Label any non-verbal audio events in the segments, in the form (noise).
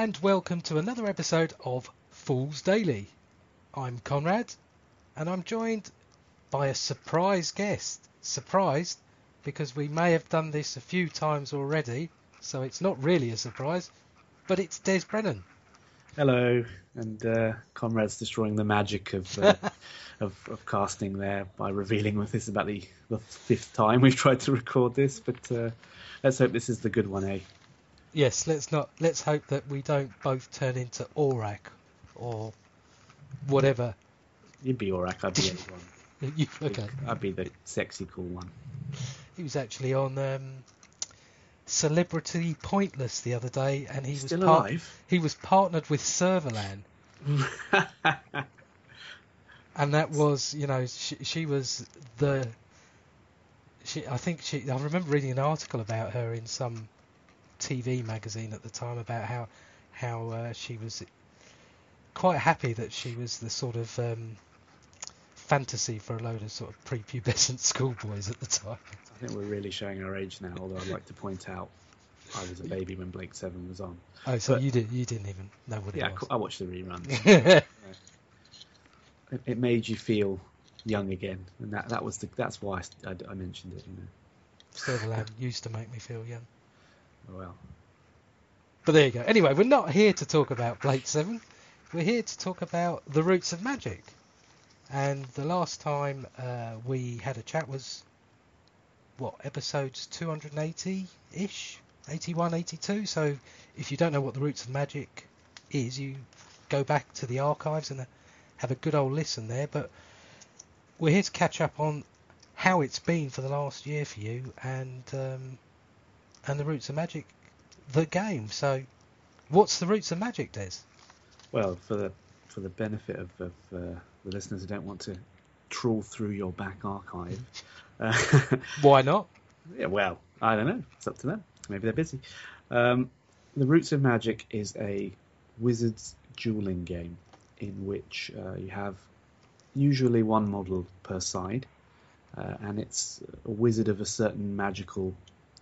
And welcome to another episode of Fools Daily. I'm Conrad and I'm joined by a surprise guest. Surprised because we may have done this a few times already, so it's not really a surprise, but it's Des Brennan. Hello, and uh, Conrad's destroying the magic of, uh, (laughs) of, of casting there by revealing with this about the, the fifth time we've tried to record this. But uh, let's hope this is the good one, eh? Yes, let's not. Let's hope that we don't both turn into Orac or whatever. You'd be Orac, I'd be (laughs) anyone. You, okay. I'd be the sexy, cool one. He was actually on um, Celebrity Pointless the other day, and he Still was alive? he was partnered with Servalan, (laughs) and that was, you know, she, she was the. She, I think she. I remember reading an article about her in some TV magazine at the time about how how uh, she was quite happy that she was the sort of um, fantasy for a load of sort of prepubescent (laughs) schoolboys at the time. I think we're really showing our age now, although I'd like to point out I was a baby when Blake 7 was on. Oh, so But- you did you didn't even know what Yeah, it was. I watched the reruns. (laughs) it, it made you feel young again, and that, that was the, that's why I, I mentioned it. You know, Servalan used to make me feel young. Oh, well, But there you go. Anyway, we're not here to talk about Blake 7. We're here to talk about the roots of magic. And the last time uh, we had a chat was, what, episodes 280-ish? 81, 82? So if you don't know what the roots of magic is, you go back to the archives and uh, have a good old listen there. But we're here to catch up on how it's been for the last year for you and um, and the roots of magic the game. So, what's the roots of magic, Des? well, for the for the benefit of, of uh, the listeners who don't want to trawl through your back archive, uh, (laughs) Why not? yeah, well, I don't know. It's up to them. Maybe they're busy. Um, the Roots of Magic is a wizard's dueling game in which uh, you have usually one model per side, uh, and it's a wizard of a certain magical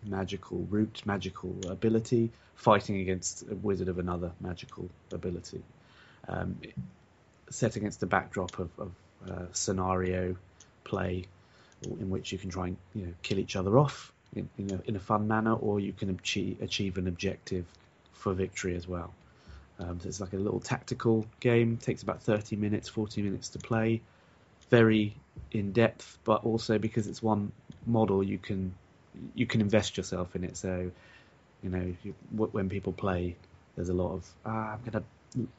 magical root, magical ability, fighting against a wizard of another magical ability. Um, set against the backdrop of, of uh, scenario play in which you can try and you know kill each other off in, in, a, in a fun manner, or you can achieve, achieve an objective for victory as well. Um, so it's like a little tactical game. Takes about 30 minutes, 40 minutes to play. Very in depth, but also because it's one model, you can you can invest yourself in it. So you know you, when people play, there's a lot of ah, I'm gonna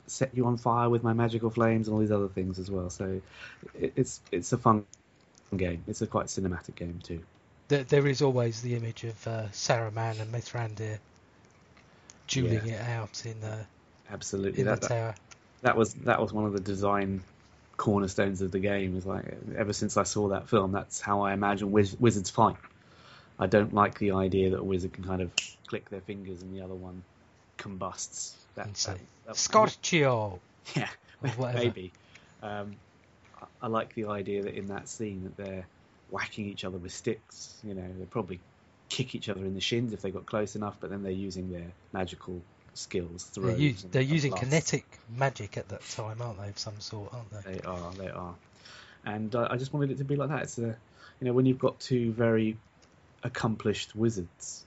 set you on fire with my magical flames and all these other things as well. So it, it's it's a fun game. It's a quite cinematic game too. There, there is always the image of uh, Saruman and Mithrandir dueling it out in the Absolutely. in That, the that, tower. that was that was one of the design cornerstones of the game. Is like ever since I saw that film, that's how I imagine wiz- wizards fight. I don't like the idea that a wizard can kind of click their fingers and the other one combusts. That, And that- that- Scorchio! (laughs) Yeah, or maybe. Um, I, I like the idea that in that scene that they're whacking each other with sticks. You know, they probably kick each other in the shins if they got close enough, but then they're using their magical skills. They're, throws they're using blasts. kinetic magic at that time, aren't they? Of some sort, aren't they? They are, they are, and uh, I just wanted it to be like that. It's a, you know, when you've got two very accomplished wizards,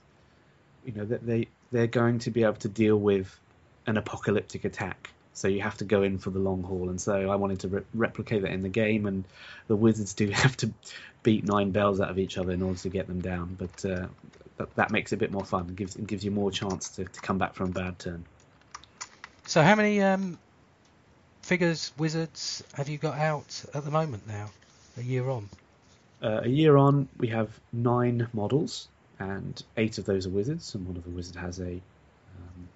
you know that they they're going to be able to deal with an apocalyptic attack. So you have to go in for the long haul, and so I wanted to re- replicate that in the game. And the wizards do (laughs) have to beat nine bells out of each other in order to get them down, but uh, that, that makes it a bit more fun. It gives it gives you more chance to, to come back from a bad turn. So, how many um, figures, wizards, have you got out at the moment now? A year on. Uh, a year on, we have nine models, and eight of those are wizards, and one of the wizards has a um,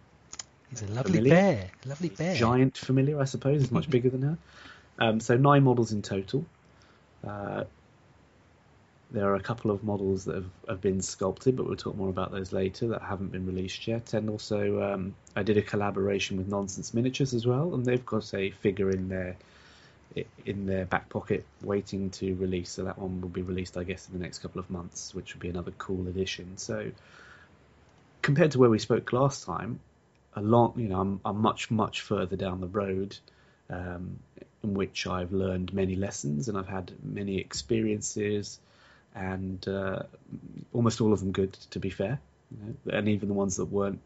He's a lovely Familiar? bear. Lovely bear. giant familiar, I suppose, is much (laughs) bigger than her. Um, so nine models in total. Uh, there are a couple of models that have, have been sculpted, but we'll talk more about those later that haven't been released yet. And also, um, I did a collaboration with Nonsense Miniatures as well, and they've got a figure in their in their back pocket waiting to release. So that one will be released, I guess, in the next couple of months, which would be another cool addition. So compared to where we spoke last time, a long, you know, I'm, I'm much much further down the road, um, in which I've learned many lessons and I've had many experiences, and uh, almost all of them good, to be fair, you know? and even the ones that weren't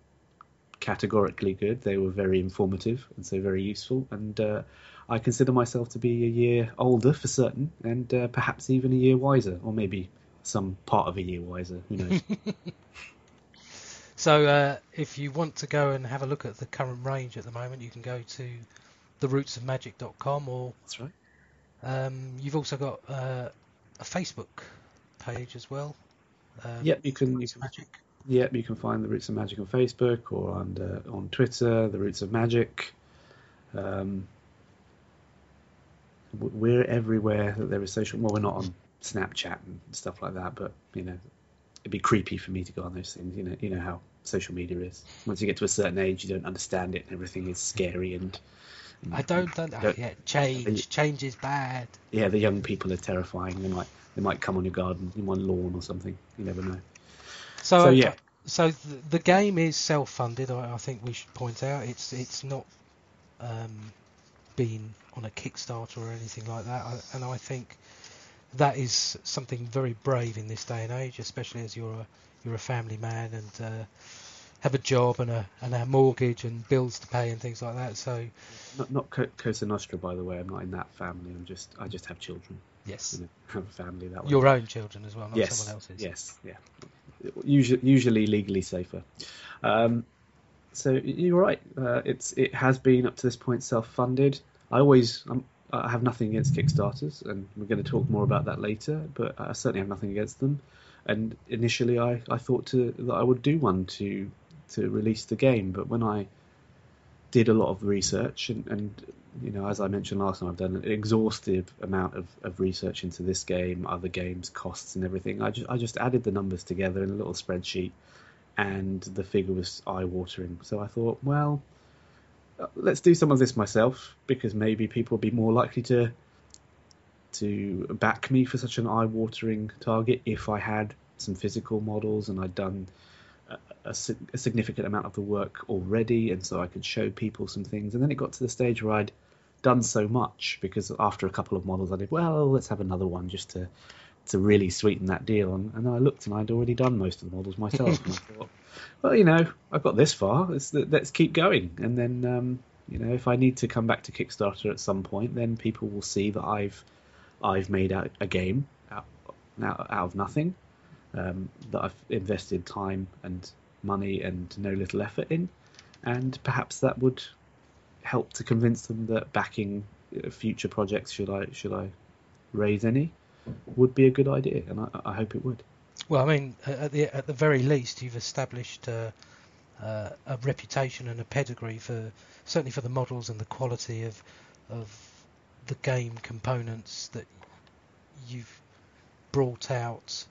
categorically good, they were very informative and so very useful. And uh, I consider myself to be a year older for certain, and uh, perhaps even a year wiser, or maybe some part of a year wiser. Who knows? (laughs) so, uh, if you want to go and have a look at the current range at the moment, you can go to therootsofmagic.com, or that's right. Um, you've also got uh, a Facebook page as well. Um, yep, you can. You can Magic. Yep, you can find the Roots of Magic on Facebook or on uh, on Twitter, the Roots of Magic. Um, we're everywhere that there is social. Well, we're not on Snapchat and stuff like that, but you know, it'd be creepy for me to go on those things. You know, you know how social media is. Once you get to a certain age, you don't understand it, and everything is scary and. and I don't, don't, don't yeah, change. change is bad. Yeah, the young people are terrifying. They might they might come on your garden, in one lawn or something. You never know. So, so yeah. So the, the, game is self-funded. I, I, think we should point out it's it's not um, been on a Kickstarter or anything like that. and I think that is something very brave in this day and age, especially as you're a you're a family man and uh, have a job and a and a mortgage and bills to pay and things like that. So, not not Cosa Nostra, by the way. I'm not in that family. I'm just I just have children. Yes, you know, have a family that way. Your own children as well, not yes. someone else's. Yes, yeah. Usually, usually legally safer. Um, so you're right. Uh, it's it has been up to this point self-funded. I always I'm, i have nothing against Kickstarters, and we're going to talk more about that later. But I certainly have nothing against them. And initially, I, I thought to, that I would do one to to release the game, but when I did a lot of research and, and you know, as I mentioned last time, I've done an exhaustive amount of, of research into this game, other games, costs, and everything. I just I just added the numbers together in a little spreadsheet, and the figure was eye watering. So I thought, well, uh, let's do some of this myself because maybe people will be more likely to to back me for such an eye-watering target if I had some physical models and I'd done a, a, significant amount of the work already, and so I could show people some things. And then it got to the stage where I'd done so much because after a couple of models, I did well. Let's have another one just to to really sweeten that deal. And, and then I looked and I'd already done most of the models myself. and I (laughs) thought, well, you know, I've got this far. Let's, let's keep going. And then, um, you know, if I need to come back to Kickstarter at some point, then people will see that I've I've made a, a game out, out, out of nothing um, that I've invested time and money and no little effort in, and perhaps that would help to convince them that backing uh, future projects, should I should I raise any, would be a good idea, and I, I hope it would. Well, I mean, at the at the very least, you've established uh, uh, a reputation and a pedigree for certainly for the models and the quality of of the game components that you've brought out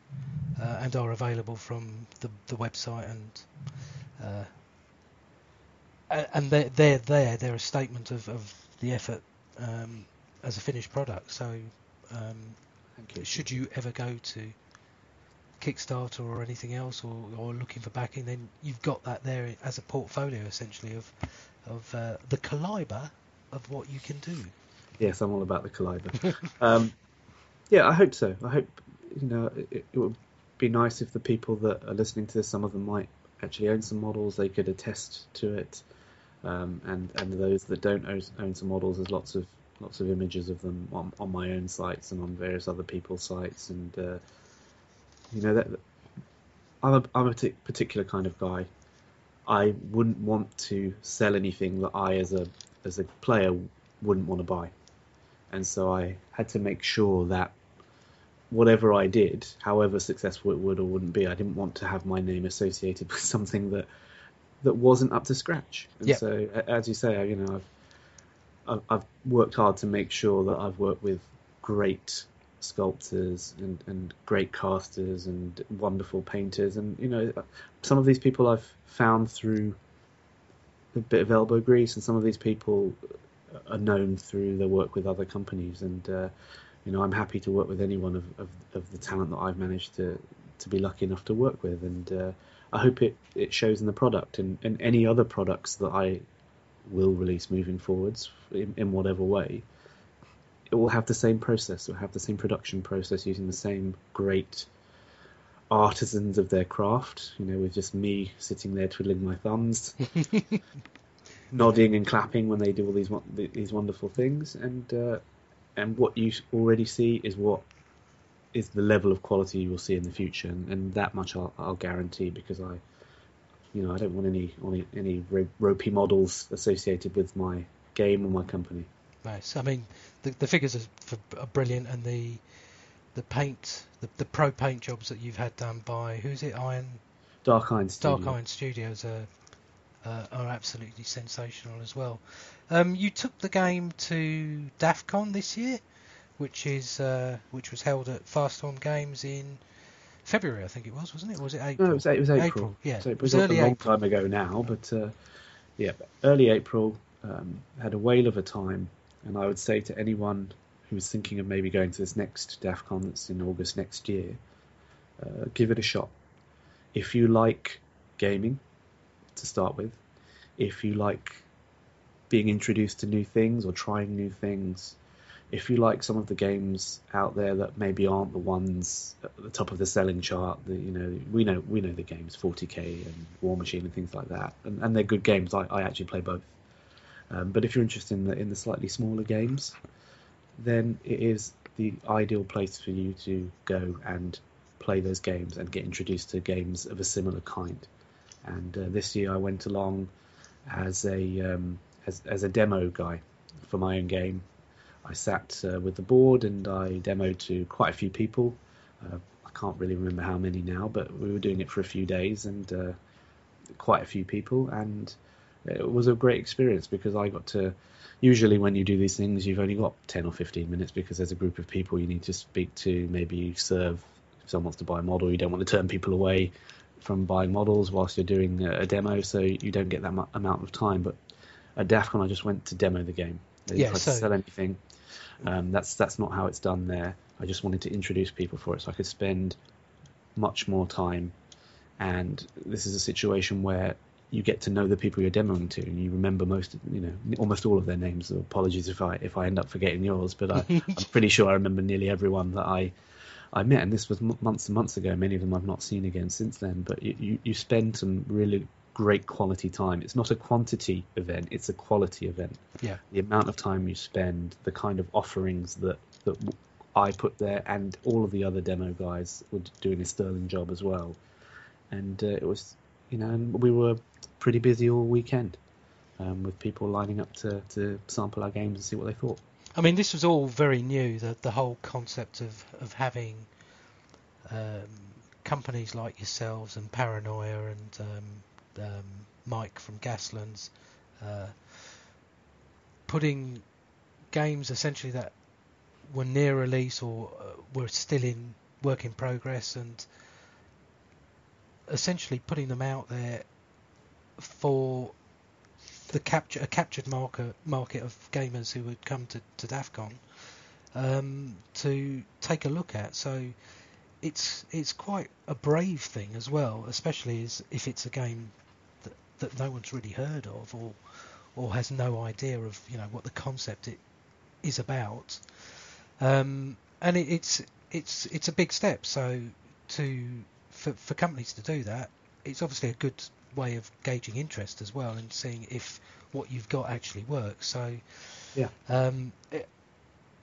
uh, and are available from the the website and uh, and they're, they're there. They're a statement of, of the effort um, as a finished product. So, um, you. should you ever go to Kickstarter or anything else, or, or looking for backing, then you've got that there as a portfolio essentially of of uh, the caliber of what you can do. Yes, I'm all about the caliber. (laughs) um, yeah, I hope so. I hope you know it, it, would be nice if the people that are listening to this, some of them might actually own some models. They could attest to it, um, and and those that don't own, some models, there's lots of lots of images of them on, on my own sites and on various other people's sites, and uh, you know that I'm a, I'm a particular kind of guy. I wouldn't want to sell anything that I, as a as a player, wouldn't want to buy, and so I had to make sure that whatever I did, however successful it would or wouldn't be, I didn't want to have my name associated with (laughs) something that that wasn't up to scratch. And yep. so, as you say, you know, I've I've worked hard to make sure that I've worked with great sculptors and, and great casters and wonderful painters. And, you know, some of these people I've found through a bit of elbow grease, and some of these people are known through their work with other companies. And, uh, you know, I'm happy to work with anyone of, of, of, the talent that I've managed to, to be lucky enough to work with. And uh, I hope it, it shows in the product and, and any other products that I will release moving forwards in, in whatever way. It will have the same process. It will have the same production process using the same great artisans of their craft. You know, with just me sitting there twiddling my thumbs, (laughs) nodding and clapping when they do all these these wonderful things. And uh, and what you already see is what is the level of quality you will see in the future, and, and that much I'll, I'll, guarantee because I, you know, I don't want any any, any ropey models associated with my game or my company. Nice. I mean, the, the figures are, are brilliant, and the the paint, the, the pro paint jobs that you've had done by who's it, Iron Dark Iron Studio. Dark Iron Studios are uh, are absolutely sensational as well. Um, you took the game to DAF CON this year which is uh, which was held at Firestorm Games in February, I think it was, wasn't it? Or was it April? No, it was, it was April. April. Yeah, so it was, it was early a long April. time ago now, but uh, yeah, early April. Um, had a whale of a time, and I would say to anyone who's thinking of maybe going to this next DAF CON that's in August next year, uh, give it a shot. If you like gaming, to start with, if you like being introduced to new things or trying new things, if you like some of the games out there that maybe aren't the ones at the top of the selling chart, the, you know, we know we know the games, 40k and Warmachine and things like that, and, and they're good games. I, I actually play both. Um, but if you're interested in the in the slightly smaller games, then it is the ideal place for you to go and play those games and get introduced to games of a similar kind. And uh, this year I went along as a um, as, as a demo guy for my own game I sat uh, with the board and I demoed to quite a few people. Uh, I can't really remember how many now, but we were doing it for a few days and uh, quite a few people, and it was a great experience because I got to. Usually, when you do these things, you've only got 10 or 15 minutes because there's a group of people you need to speak to. Maybe you serve if someone wants to buy a model, you don't want to turn people away from buying models whilst you're doing a demo, so you don't get that mu- amount of time. But at DAF CON, I just went to demo the game. I didn't yeah, try so, to sell anything. Um, that's that's not how it's done there. I just wanted to introduce people for it so I could spend much more time. And this is a situation where you get to know the people you're demoing to, and you remember most, you know, almost all of their names. So apologies if I if I end up forgetting yours, but I, (laughs) am pretty sure I remember nearly everyone that I I met, and this was months and months ago. Many of them I've not seen again since then. But you, you, you spend some really great quality time. It's not a quantity event; it's a quality event. Yeah. The amount of time you spend, the kind of offerings that that I put there, and all of the other demo guys were doing a sterling job as well. And uh, it was, you know, and we were pretty busy all weekend um, with people lining up to to sample our games and see what they thought. I mean, this was all very new. The the whole concept of of having um, companies like yourselves and Paranoia and um, um, Mike from Gaslands, uh, putting games essentially that were near release or uh, were still in work in progress and essentially putting them out there for the capture a captured market market of gamers who would come to, to DAF CON um, to take a look at. So it's it's quite a brave thing as well, especially as if it's a game that, that no one's really heard of or or has no idea of you know what the concept it is about. Um, and it, it's it's it's a big step. So to for for companies to do that, it's obviously a good way of gauging interest as well and seeing if what you've got actually works. So yeah. Um, it,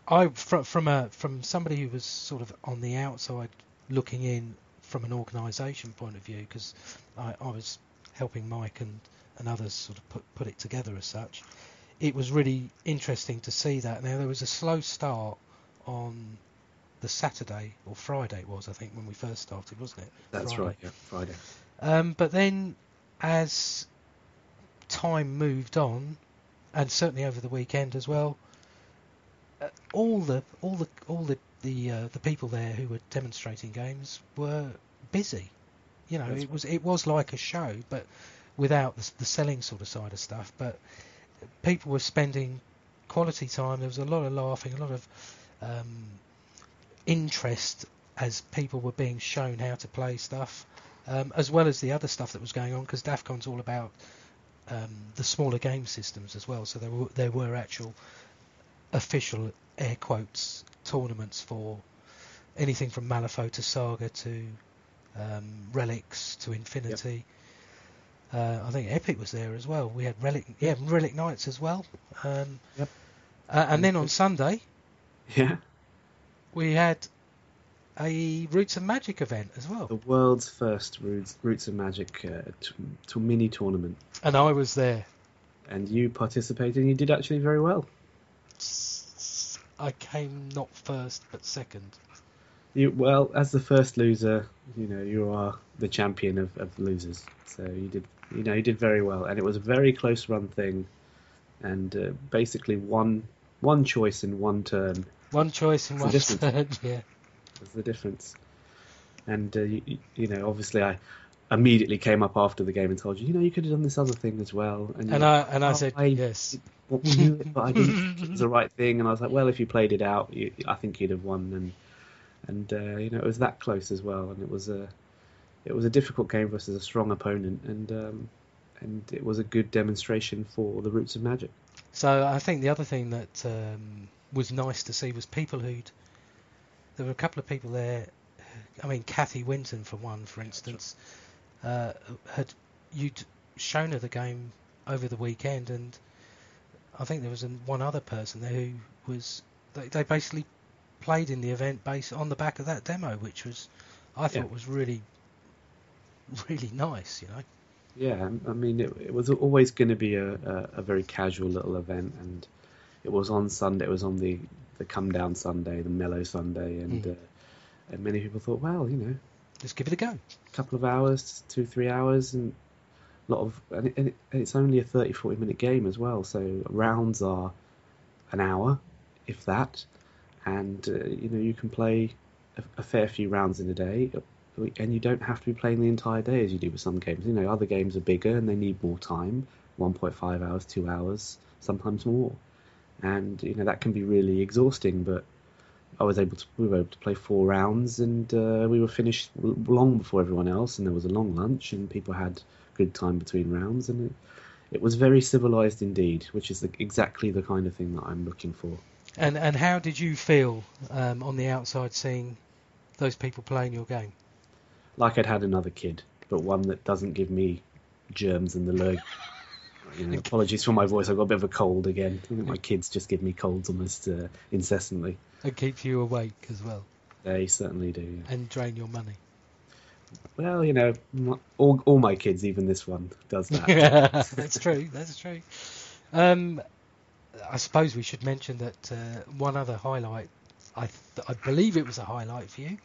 I from from a from somebody who was sort of on the outside looking in from an organisation point of view because I, I, was helping Mike and, and others sort of put, put it together as such. It was really interesting to see that. Now there was a slow start on the Saturday or Friday it was I think when we first started, wasn't it? That's Friday. right, yeah, Friday. Um, but then as time moved on, and certainly over the weekend as well, uh, all the all the all the the uh, the people there who were demonstrating games were busy. You know, That's it was it was like a show, but without the, the, selling sort of side of stuff. But people were spending quality time. There was a lot of laughing, a lot of um, interest as people were being shown how to play stuff. Um, as well as the other stuff that was going on, because DAFCON's all about um, the smaller game systems as well. So there were there were actual official air quotes tournaments for anything from Malifaux to Saga to um, Relics to Infinity. Uh, I think Epic was there as well. We had Relic, yeah, Relic Knights as well. Um, Yep. uh, and then on Sunday Yeah, we had a Roots of Magic event as well, the world's first Roots, Roots of Magic uh, t- t- mini tournament, and I was there. and you participated. and You did actually very well. I came not first but second. You well, as the first loser, you know you are the champion of, of losers. So you did, you know, you did very well, and it was a very close run thing, and uh, basically one one choice in one turn One choice in one turn. (laughs) Yeah, was the difference. And uh, you, you- know, obviously, I immediately came up after the game and told you, you know, you could have done this other thing as well. And, and I like, and I "Oh, said I- yes. Well, we knew it, but I didn't (laughs) think it was the right thing. And I was like, well, if you played it out, you, I think you'd have won. And and uh, you know, it was that close as well. And it was a it was a difficult game versus a strong opponent. And um, and it was a good demonstration for the roots of magic. So I think the other thing that um, was nice to see was people who'd. There were a couple of people there. I mean, Kathy Winton, for one, for instance, uh, had you'd shown her the game over the weekend, and I think there was an, one other person there who was. They, they basically played in the event based on the back of that demo, which was, I thought, Yeah. was really, really nice. You know. Yeah, I mean, it, it was always going to be a, a, a very casual little event, and it was on Sunday. It was on the, the come down Sunday, the mellow Sunday, and Mm. uh, and many people thought, well, you know, Just give it a go. a couple of hours, two three hours, and a lot of, and, it, and, it, and it's only a 30, 40 minute game as well. So rounds are an hour, if that, and uh, you know you can play a, a fair few rounds in a day, and you don't have to be playing the entire day as you do with some games. You know, other games are bigger and they need more time, 1.5 hours, two hours, sometimes more, and you know that can be really exhausting. But I was able to, we were able to play four rounds, and uh, we were finished long before everyone else, and there was a long lunch, and people had good time between rounds, and it, it was very civilized indeed, which is the, exactly the kind of thing that I'm looking for. And and how did you feel um, on the outside seeing those people playing your game? Like I'd had another kid, but one that doesn't give me germs and the lurg. You know, apologies for my voice. I've got a bit of a cold again. I think my kids just give me colds almost uh, incessantly. And keep you awake as well, They certainly do. yeah. and drain your money. Well, you know, all, all my kids, even this one, does that. (laughs) that's true. That's true. Um, I suppose we should mention that uh, one other highlight. I th- I believe it was a highlight for you.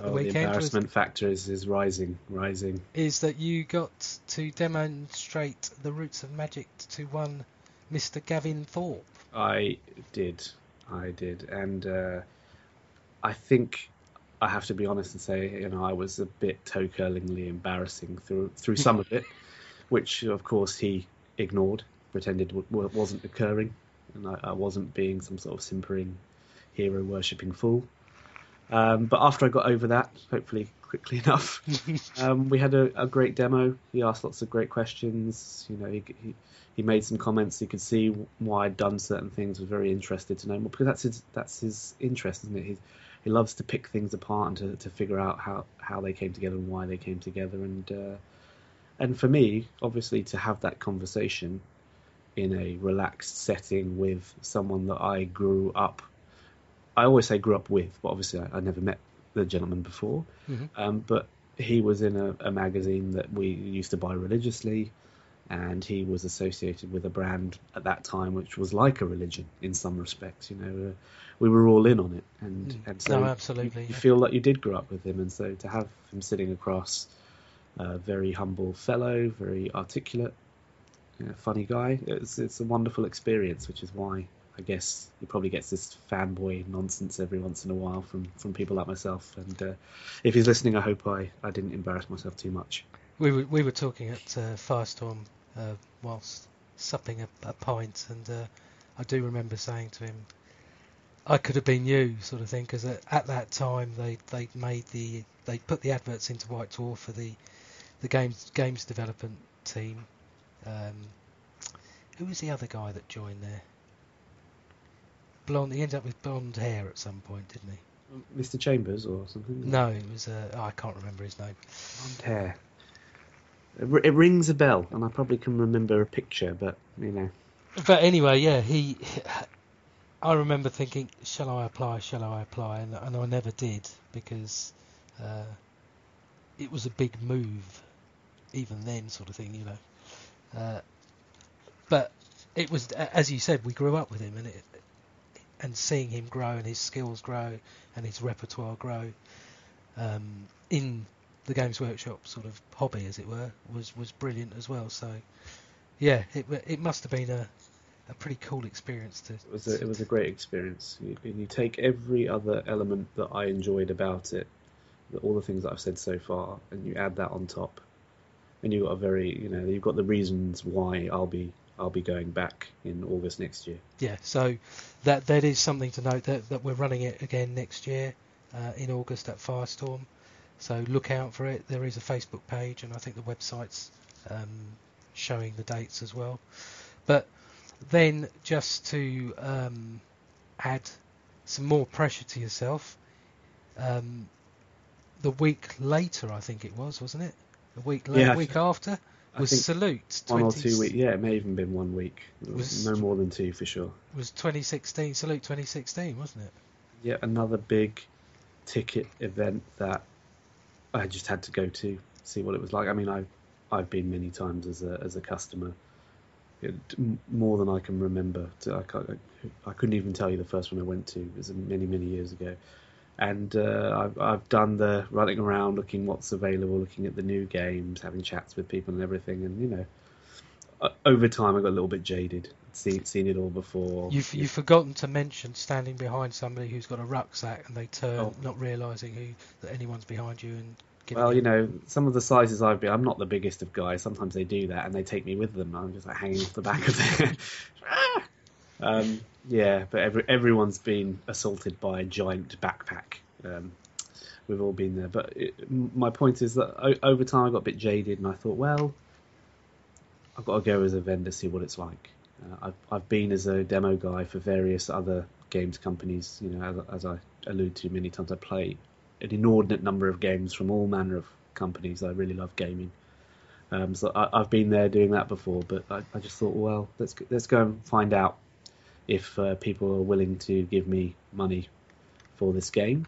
Oh, the weekend was- embarrassment factor is, is rising, rising. Is that you got to demonstrate the roots of magic to one Mr. Gavin Thorpe. I did, I did, and uh, I think I have to be honest and say, you know, I was a bit toe curlingly embarrassing through through some of it, which of course he ignored, pretended w- wasn't occurring, and I, I wasn't being some sort of simpering, hero worshipping fool. Um, but after I got over that, hopefully quickly (laughs) enough, um, we had a, a great demo. He asked lots of great questions. You know, he, he he made some comments. He could see why I'd done certain things. Was very interested to know more because that's his that's his interest, isn't it? He he loves to pick things apart and to, to figure out how, how they came together and why they came together. And uh, and for me, obviously, to have that conversation in a relaxed setting with someone that I grew up. I always say grew up with, but obviously I, I never met the gentleman before. Mhm. Um, but he was in a, a magazine that we used to buy religiously, and he was associated with a brand at that time which was like a religion in some respects. You know, uh, we were all in on it, and Mm. and so No, absolutely, you, you yeah. feel like you did grow up with him, and so to have him sitting across, a very humble fellow, very articulate, you know, funny guy. It's it's a wonderful experience, which is why. I guess he probably gets this fanboy nonsense every once in a while from, from people like myself. And uh, if he's listening, I hope I, I didn't embarrass myself too much. We were we were talking at uh, Firestorm uh, whilst supping a, a pint, and uh, I do remember saying to him, I could have been you, sort of thing, because at, at that time they they made the they put the adverts into White Dwarf for the the games games development team. Um, who was the other guy that joined there? Blonde. He ended up with blonde hair at some point, didn't he? Mr. Chambers or something. No, it was. Uh, oh, I can't remember his name. Blonde hair. It, r- it rings a bell, and I probably can remember a picture, but you know. But anyway, yeah, he. I remember thinking, shall I apply? Shall I apply? And, and I never did because uh, it was a big move, even then, sort of thing, you know. Uh, but it was, as you said, we grew up with him, and it, and seeing him grow and his skills grow and his repertoire grow um, in the Games Workshop sort of hobby, as it were, was was brilliant as well. So, yeah, it it must have been a a pretty cool experience to. It was a, it was a great experience. You, you take every other element that I enjoyed about it, all the things that I've said so far, and you add that on top, and you've got a very, you know, you've got the reasons why I'll be I'll be going back in August next year. yeah, so that that is something to note that, that we're running it again next year uh, in August at Firestorm. So look out for it. There is a Facebook page, and I think the website's um, showing the dates as well. But then, just to um, add some more pressure to yourself, um, the week later, I think it was, wasn't it? The week Yeah, week after was Salute. one or two weeks. Yeah, it may even been one week. Was- no more than two for sure. was 2016 Salute 2016, wasn't it? Yet another big ticket event that I just had to go to see what it was like. I mean, I've I've been many times as a as a customer, it, more than I can remember. I, can't, I couldn't even tell you the first one I went to. It was many many years ago, and uh, I've I've done the running around, looking what's available, looking at the new games, having chats with people and everything, and you know. Over time, I got a little bit jaded. Seen seen it all before. You've you've forgotten to mention standing behind somebody who's got a rucksack and they turn, Oh. not realising who that anyone's behind you and. Well, you know, some of the sizes I've been, I'm not the biggest of guys. Sometimes they do that, and they take me with them. I'm just like hanging off the back of their. (laughs) um, yeah, but every, everyone's been assaulted by a giant backpack. Um, we've all been there. But it, my point is that o- over time I got a bit jaded, and I thought, well, I've got to go as a vendor, see what it's like. Uh, I've I've been as a demo guy for various other games companies. You know, as, as I allude to many times, I play an inordinate number of games from all manner of companies. I really love gaming. Um, so I, I've been there doing that before, but I, I just thought, well, let's let's go and find out if uh, people are willing to give me money for this game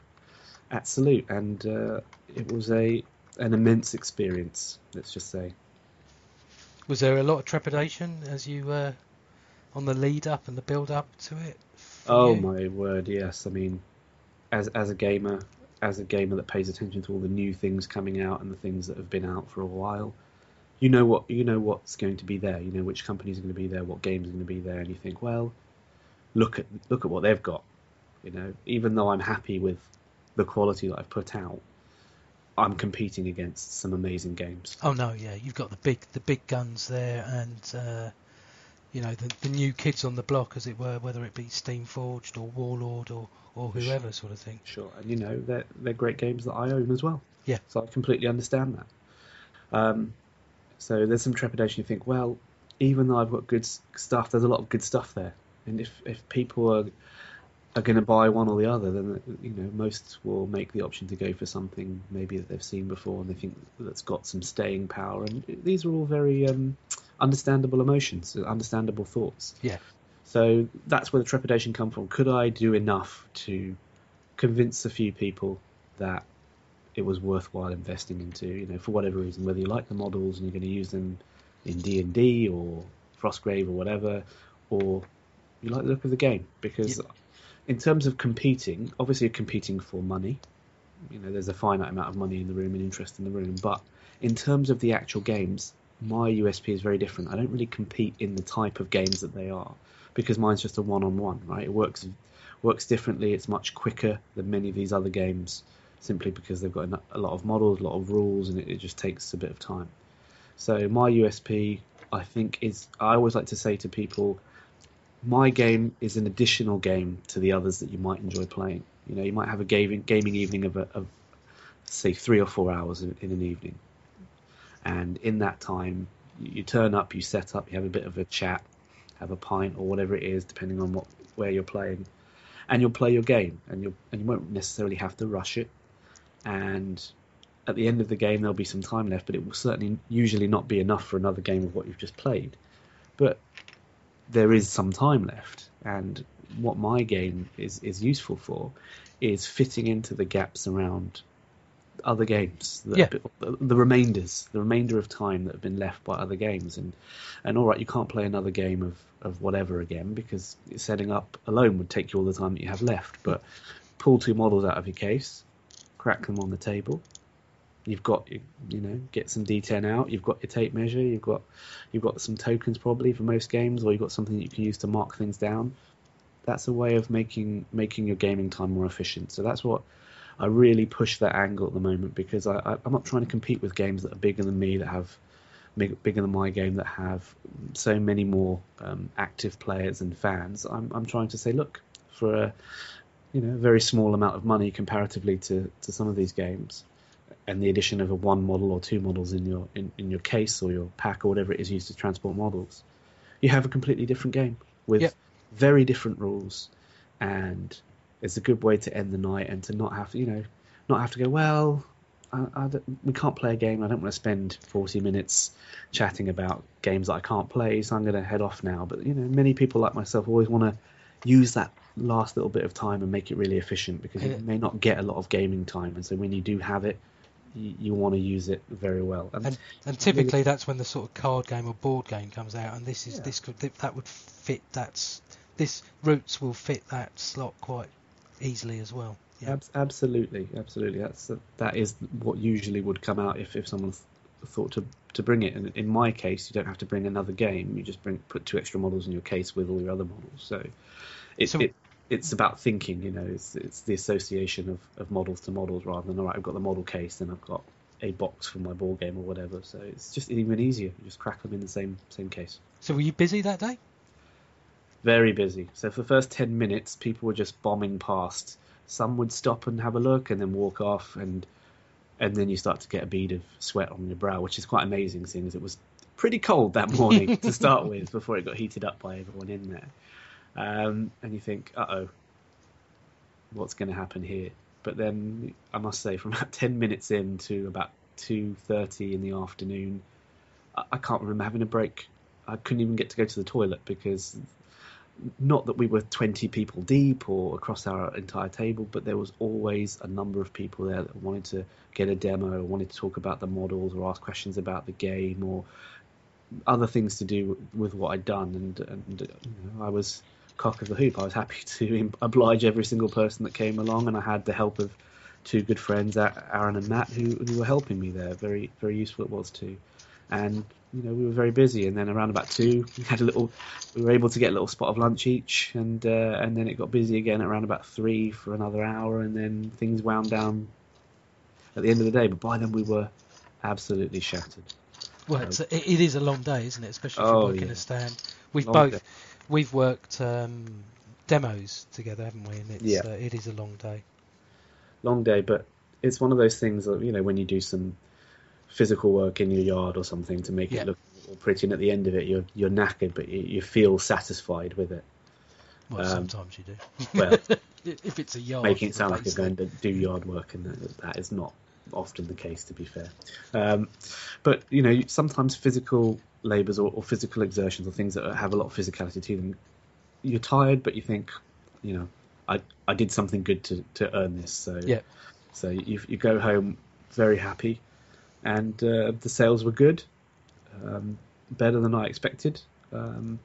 at Salute, and uh, it was a an immense experience. Let's just say. Was there a lot of trepidation as you were on the lead up and the build up to it? Oh you? my word, yes. I mean, as as a gamer, as a gamer that pays attention to all the new things coming out and the things that have been out for a while, you know what you know what's going to be there. You know which companies are going to be there, what games are going to be there, and you think, well, look at look at what they've got. You know, even though I'm happy with the quality that I've put out, I'm competing against some amazing games. Oh no, yeah, you've got the big the big guns there, and uh, you know the the new kids on the block, as it were, whether it be Steamforged or Warlord or or whoever sort of thing. Sure, and you know they're they're great games that I own as well. Yeah. So I completely understand that. Um, so there's some trepidation. You think, well, even though I've got good stuff, there's a lot of good stuff there, and if if people are are going to buy one or the other, then you know most will make the option to go for something maybe that they've seen before and they think that's got some staying power. And these are all very um, understandable emotions, understandable thoughts. Yeah. So that's where the trepidation come from. Could I do enough to convince a few people that it was worthwhile investing into? You know, for whatever reason, whether you like the models and you're going to use them in D and D or Frostgrave or whatever, or you like the look of the game because. In terms of competing, obviously you're competing for money. You know, there's a finite amount of money in the room and interest in the room. But in terms of the actual games, my USP is very different. I don't really compete in the type of games that they are because mine's just a one-on-one, right? It works works differently. It's much quicker than many of these other games, simply because they've got a a lot of models, a lot of rules, and it, it just takes a bit of time. So my USP, I think, is I always like to say to people, my game is an additional game to the others that you might enjoy playing. You know, you might have a gaming gaming evening of, a, of say three or four hours in, in an evening, and in that time you, you turn up, you set up, you have a bit of a chat, have a pint or whatever it is, depending on what where you're playing, and you'll play your game, and you and you won't necessarily have to rush it, and at the end of the game there'll be some time left, but it will certainly usually not be enough for another game of what you've just played, but there is some time left, and what my game is is useful for is fitting into the gaps around other games, the, Yeah. the, the remainders, the remainder of time that have been left by other games, and and all right, you can't play another game of of whatever again because setting up alone would take you all the time that you have left. But pull two models out of your case, crack them on the table. You've got you know get some D10 out. You've got your tape measure. You've got you've got some tokens probably for most games, or you've got something you can use to mark things down. That's a way of making making your gaming time more efficient. So that's what I really push that angle at the moment because I, I, I'm not trying to compete with games that are bigger than me that have bigger than my game that have so many more um, active players and fans. I'm I'm trying to say, look, for a you know very small amount of money comparatively to, to some of these games, and the addition of a one model or two models in your in, in your case or your pack or whatever it is used to transport models, you have a completely different game with Yep. very different rules, and it's a good way to end the night and to not have to you know not have to go well. I, I we can't play a game. I don't want to spend 40 minutes chatting about games that I can't play, so I'm going to head off now. But you know, many people like myself always want to use that last little bit of time and make it really efficient because you may not get a lot of gaming time, and so when you do have it, you, you want to use it very well. And, And and typically that's when the sort of card game or board game comes out, and this is Yeah. this could that would fit that this roots will fit that slot quite easily as well. Yeah. Abs- absolutely, absolutely. That's that is what usually would come out if, if someone thought to to bring it. And in my case, you don't have to bring another game. You just bring put two extra models in your case with all your other models. So it, So- it it's about thinking. You know, it's it's the association of, of models to models rather than all right. I've got the model case, then I've got a box for my ball game or whatever. So it's just even easier. You just crack them in the same same case. So were you busy that day? Very busy. So for the first ten minutes, people were just bombing past. Some would stop and have a look and then walk off, and and then you start to get a bead of sweat on your brow, which is quite amazing, seeing as it was pretty cold that morning (laughs) to start with before it got heated up by everyone in there. Um, and you think, uh oh, what's going to happen here? But then I must say, from (laughs) about ten minutes in to about two thirty in the afternoon, I, I can't remember having a break. I couldn't even get to go to the toilet because not that we were 20 people deep or across our entire table, but there was always a number of people there that wanted to get a demo, wanted to talk about the models, or ask questions about the game, or other things to do with what I'd done. And, and you know, I was cock of the hoop. I was happy (laughs) to oblige every single person that came along, and I had the help of two good friends, Aaron and Matt, who, who were helping me there. Very, very useful it was too. And you know, we were very busy. And then around about two, we had a little we were able to get a little spot of lunch each, and uh, and then it got busy again at around about three for another hour, and then things wound down at the end of the day. But by then we were absolutely shattered. Well, it's it, it is a long day, isn't it? Especially if Oh, you're working yeah. a stand. We've Long both day. We've worked um, demos together, haven't we? And it's Yeah. uh, it is a long day. Long day, but it's one of those things that you know when you do some physical work in your yard or something to make Yeah. it look pretty, and at the end of it you're you're knackered, but you, you feel satisfied with it. Well, Um, sometimes you do. well, (laughs) if it's a yard, making it sound like you're going to do yard work, and that, that is not often the case, to be fair. Um, but you know, sometimes physical labours or, or physical exertions or things that have a lot of physicality to them, you're tired, but you think, you know, I I did something good to, to earn this. So Yeah. so you you go home very happy, and uh, the sales were good, um, better than I expected. Um,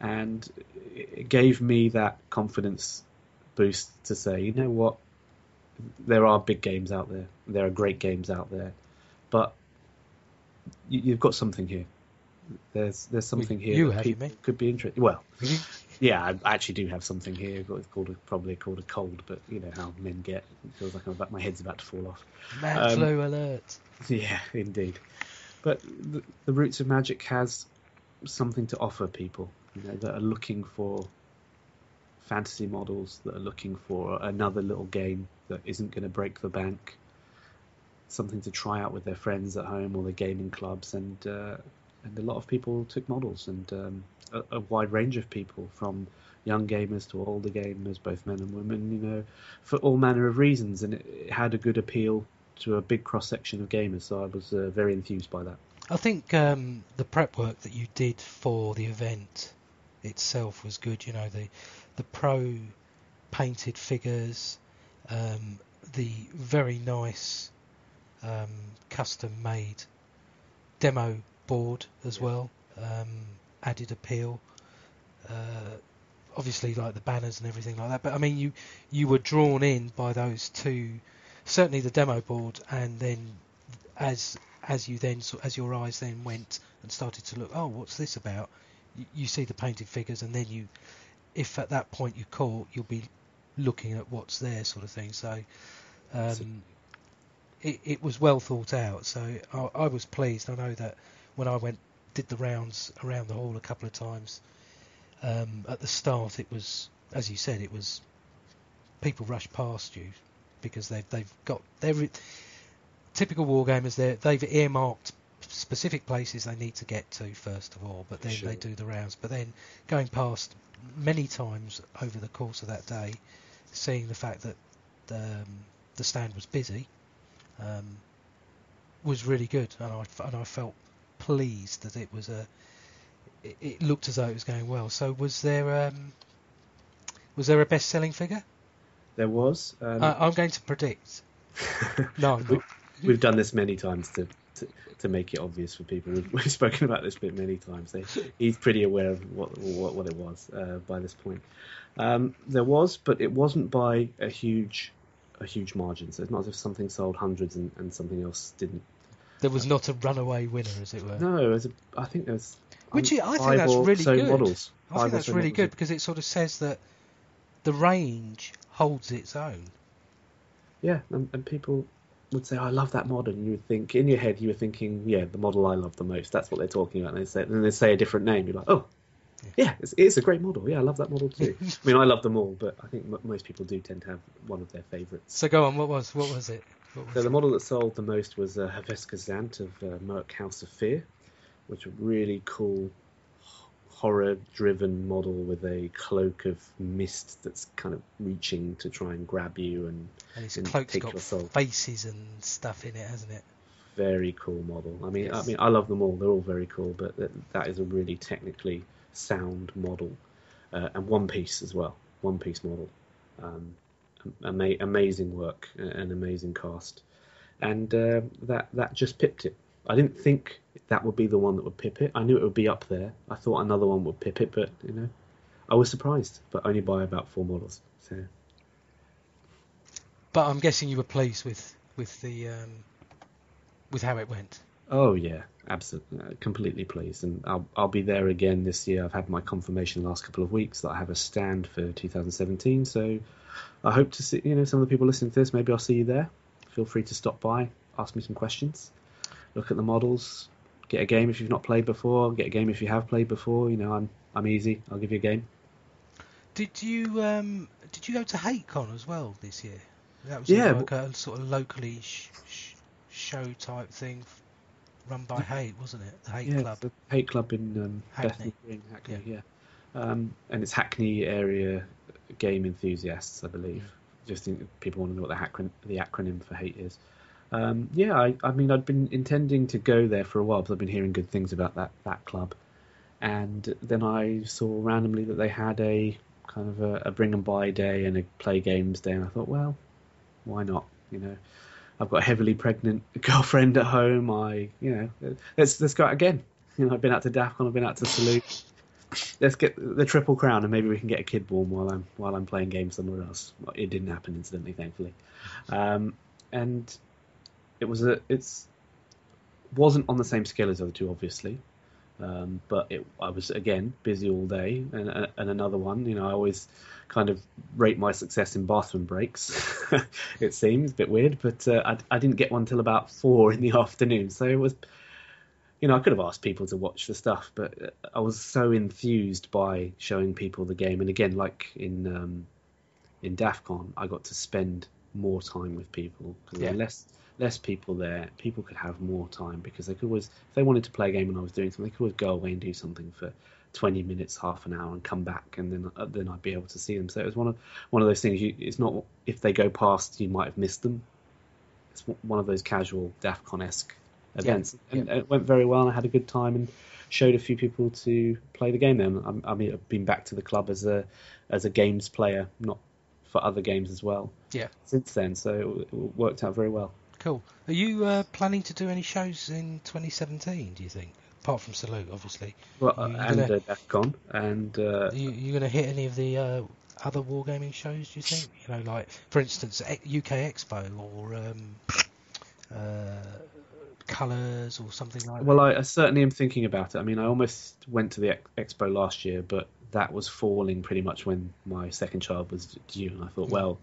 and it gave me that confidence boost to say, you know what, there are big games out there, there are great games out there, but you, you've got something here. There's there's something here you that have, you people could be interested. Well, yeah, I actually do have something here. It's called a, probably called a cold, but you know how men get. It feels like I'm about, my head's about to fall off. Man Um, alert. Yeah, indeed. But the, the Roots of Magic has something to offer people. you know, that are looking for fantasy models, that are looking for another little game that isn't going to break the bank, something to try out with their friends at home or their gaming clubs, and uh, and a lot of people took models, and um, a, a, wide range of people from young gamers to older gamers, both men and women, you know, for all manner of reasons, and it, it had a good appeal to a big cross section of gamers. So I was uh, very enthused by that. I think um, the prep work that you did for the event itself was good. You know, the the pro painted figures, um, the very nice um, custom made demo board as yeah. well um, added appeal. Uh, obviously, like the banners and everything like that. But I mean, you you were drawn in by those two, certainly the demo board, and then as as you then as your eyes then went and started to look, oh, what's this about? You, you see the painted figures, and then you, if at that point you caught, you'll be looking at what's there, sort of thing. So. Um, it, it was well thought out, so I, I was pleased. I know that when I went did the rounds around the hall a couple of times, um, at the start it was, as you said, it was people rush past you because they've they've got they're typical wargamers. They they've earmarked specific places they need to get to first of all, but then sure. they do the rounds. But then going past many times over the course of that day, seeing the fact that um, the stand was busy um, was really good, and I and I felt pleased that it was a. It, it looked as though it was going well. So was there um, was there a best-selling figure? There was. Um, uh, I'm going to predict. (laughs) no, I'm not. We, have done this many times to, to, to make it obvious for people. We've, (laughs) we've spoken about this bit many times. They, he's pretty aware of what what, what it was uh, by this point. Um, there was, but it wasn't by a huge a huge margin. So it's not as if something sold hundreds and, and something else didn't. There was not a runaway winner, as it were. No, as a, I think there's. Which I think that's really so good. Models, I think that's really good because it sort of says that the range holds its own. Yeah, and, and people would say, oh, "I love that model," and you would think in your head you were thinking, "Yeah, the model I love the most." That's what they're talking about. And they say, and they say a different name. You're like, "Oh, yeah, it's, it's, a great model. Yeah, I love that model too. (laughs) I mean, I love them all, but I think m- most people do tend to have one of their favourites. So go on. What was what was it? What was so the model that sold the most was uh, Haveska Zant of uh, Merc House of Fear, which really cool horror-driven model with a cloak of mist that's kind of reaching to try and grab you and, and his and cloak's take got your soul. faces and stuff in it, hasn't it? Very cool model. I mean, yes. I mean, I love them all. They're all very cool, but that, that is a really technically sound model, uh, and One Piece as well. One Piece model. Um, ama- amazing work, an amazing cast, and uh, that that just pipped it. I didn't think that would be the one that would pip it. I knew it would be up there. I thought another one would pip it, but you know, I was surprised, but only by about four models. So. But I'm guessing you were pleased with with the um, with how it went. Oh yeah, absolutely, uh, completely pleased, and I'll I'll be there again this year. I've had my confirmation the last couple of weeks that I have a stand for 2017, so I hope to see you know some of the people listening to this. Maybe I'll see you there. Feel free to stop by, ask me some questions, look at the models, get a game if you've not played before, get a game if you have played before. You know, I'm I'm easy. I'll give you a game. Did you um did you go to HateCon as well this year? That was yeah, like a sort of locally sh- sh- show type thing run by Hate, wasn't it? The Hate yeah, Club. the Hate Club in um, Hackney. Green, Hackney, yeah. yeah. Um, and it's Hackney area game enthusiasts, I believe. Just think people want to know what the acronym, the acronym for Hate is. Um, yeah, I, I, mean, I'd been intending to go there for a while because I've been hearing good things about that that club, and then I saw randomly that they had a kind of a, a bring and buy day and a play games day, and I thought, well, why not? You know, I've got a heavily pregnant (laughs) girlfriend at home. I, you know, let's let's go out again. (laughs) You know, I've been out to DAFCON, I've been out to Salute. Let's get the triple crown, and maybe we can get a kid born while I'm while I'm playing games somewhere else. It didn't happen, incidentally, thankfully. Um, and it was a it's wasn't on the same scale as the other two, obviously. Um, but it, I was again busy all day, and, and another one. You know, I always kind of rate my success in bathroom breaks. (laughs) it seems a bit weird, but uh, I, I, didn't get one till about four in the (laughs) afternoon, so it was you know, I could have asked people to watch the stuff, but uh, I was so enthused by showing people the game. And again, like in um, in DAFCON, I got to spend more time with people because Yeah. less less people there. People could have more time because they could always, if they wanted to play a game and I was doing something, they could always go away and do something for 20 minutes, half an hour, and come back, and then uh, then I'd be able to see them. So it was one of one of those things. You, it's not if they go past, you might have missed them. It's one of those casual DAFCON esque events, and it went very well. and I had a good time and showed a few people to play the game. Then I'm, I mean, I've been back to the club as a as a games player, not for other games as well. Yeah. Since then, so it worked out very well. Cool. Are you uh, planning to do any shows in 2017? Do you think, apart from Salute, obviously? Well, You- you're and gonna- uh, DAFCON, and uh, Are you, you going to hit any of the uh, other wargaming shows? Do you think? You know, like for instance, UK Expo or um, uh, Colours or something like that? Well, I, I certainly am thinking about it. I mean, I almost went to the ex- expo last year, but that was falling pretty much when my second child was due, and I thought, Mm. well,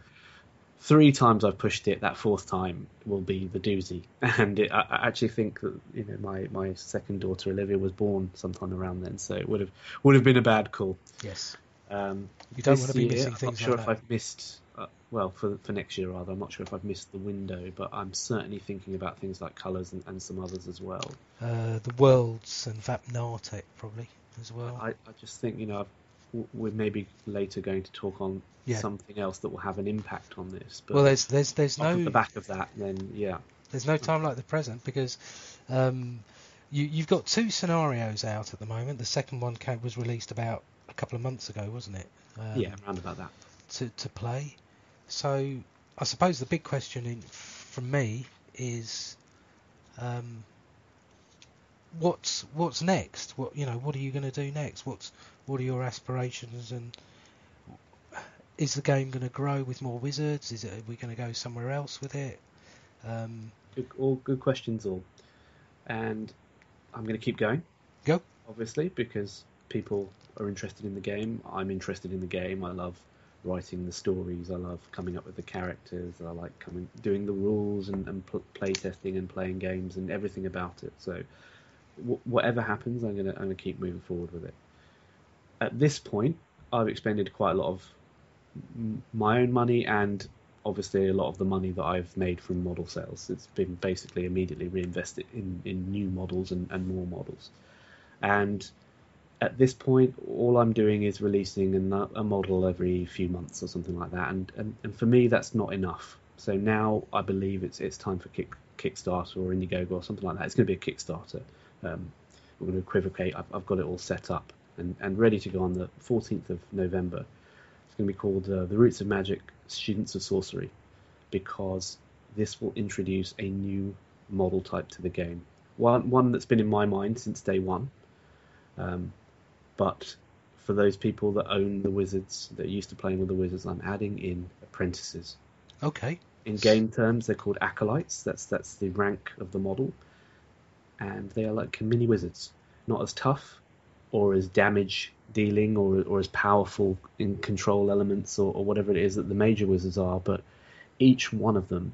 three times I've pushed it. That fourth time will be the doozy, (laughs) and it, I, I actually think that you know my, my second daughter Olivia was born sometime around then, so it would have would have been a bad call. Yes. Um, You don't want to be year, missing I'm not sure like if that. I've missed. Uh, well, for for next year rather, I'm not sure if I've missed the window, but I'm certainly thinking about things like colours and, and some others as well. Uh, the Worlds and Vapnartak probably as well. I, I just think you know I've- we're maybe later going to talk on Yeah. something else that will have an impact on this. But well, there's there's there's no the back of that, then yeah, There's no time like the present because um, you, you've got two scenarios out at the moment. The second one was released about a couple of months ago, wasn't it? Um, yeah, around about that. To to play. So I suppose the big question in, from me is, um, what's what's next? What you know, what are you going to do next? What's what are your aspirations and is the game going to grow with more wizards? Is it are we going to go somewhere else with it? Um, Good, all good questions, all. And I'm going to keep going. Go. Obviously, because people are interested in the game. I'm interested in the game. I love writing the stories. I love coming up with the characters. I like coming doing the rules and, and pl- play testing and playing games and everything about it. So whatever happens, I'm gonna I'm gonna keep moving forward with it. At this point, I've expended quite a lot of my own money and obviously a lot of the money that I've made from model sales. It's been basically immediately reinvested in, in new models and, and more models. And at this point, all I'm doing is releasing a, a model every few months or something like that. And, and, and for me, that's not enough. So now I believe it's it's time for Kick, Kickstarter or Indiegogo or something like that. It's going to be a Kickstarter. Um, we're going to equivocate. I've, I've got it all set up and, and ready to go on the 14th of November. It's going to be called uh, The Roots of Magic Students of Sorcery because this will introduce a new model type to the game. One, one that's been in my mind since day one. Um, but for those people that own the Wizards, that are used to playing with the Wizards, I'm adding in apprentices. okay. In game terms, they're called acolytes. That's that's the rank of the model, and they are like mini wizards, not as tough or as damage dealing or or as powerful in control elements or, or whatever it is that the major wizards are, but each one of them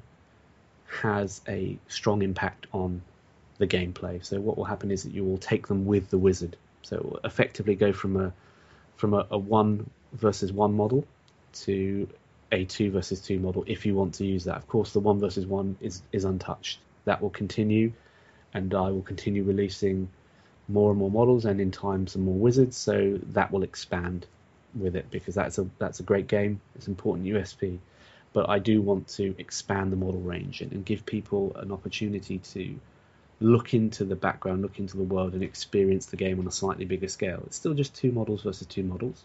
has a strong impact on the gameplay. So what will happen is that you will take them with the wizard. So effectively go from a from a, a one versus one model to a two versus two model if you want to use that. Of course, the one versus one is is untouched. That will continue, and I will continue releasing more and more models, and in time some more wizards. So that will expand with it because that's a that's a great game. It's important USP, but I do want to expand the model range and, and give people an opportunity to look into the background, look into the world, and experience the game on a slightly bigger scale. It's still just two models versus two models,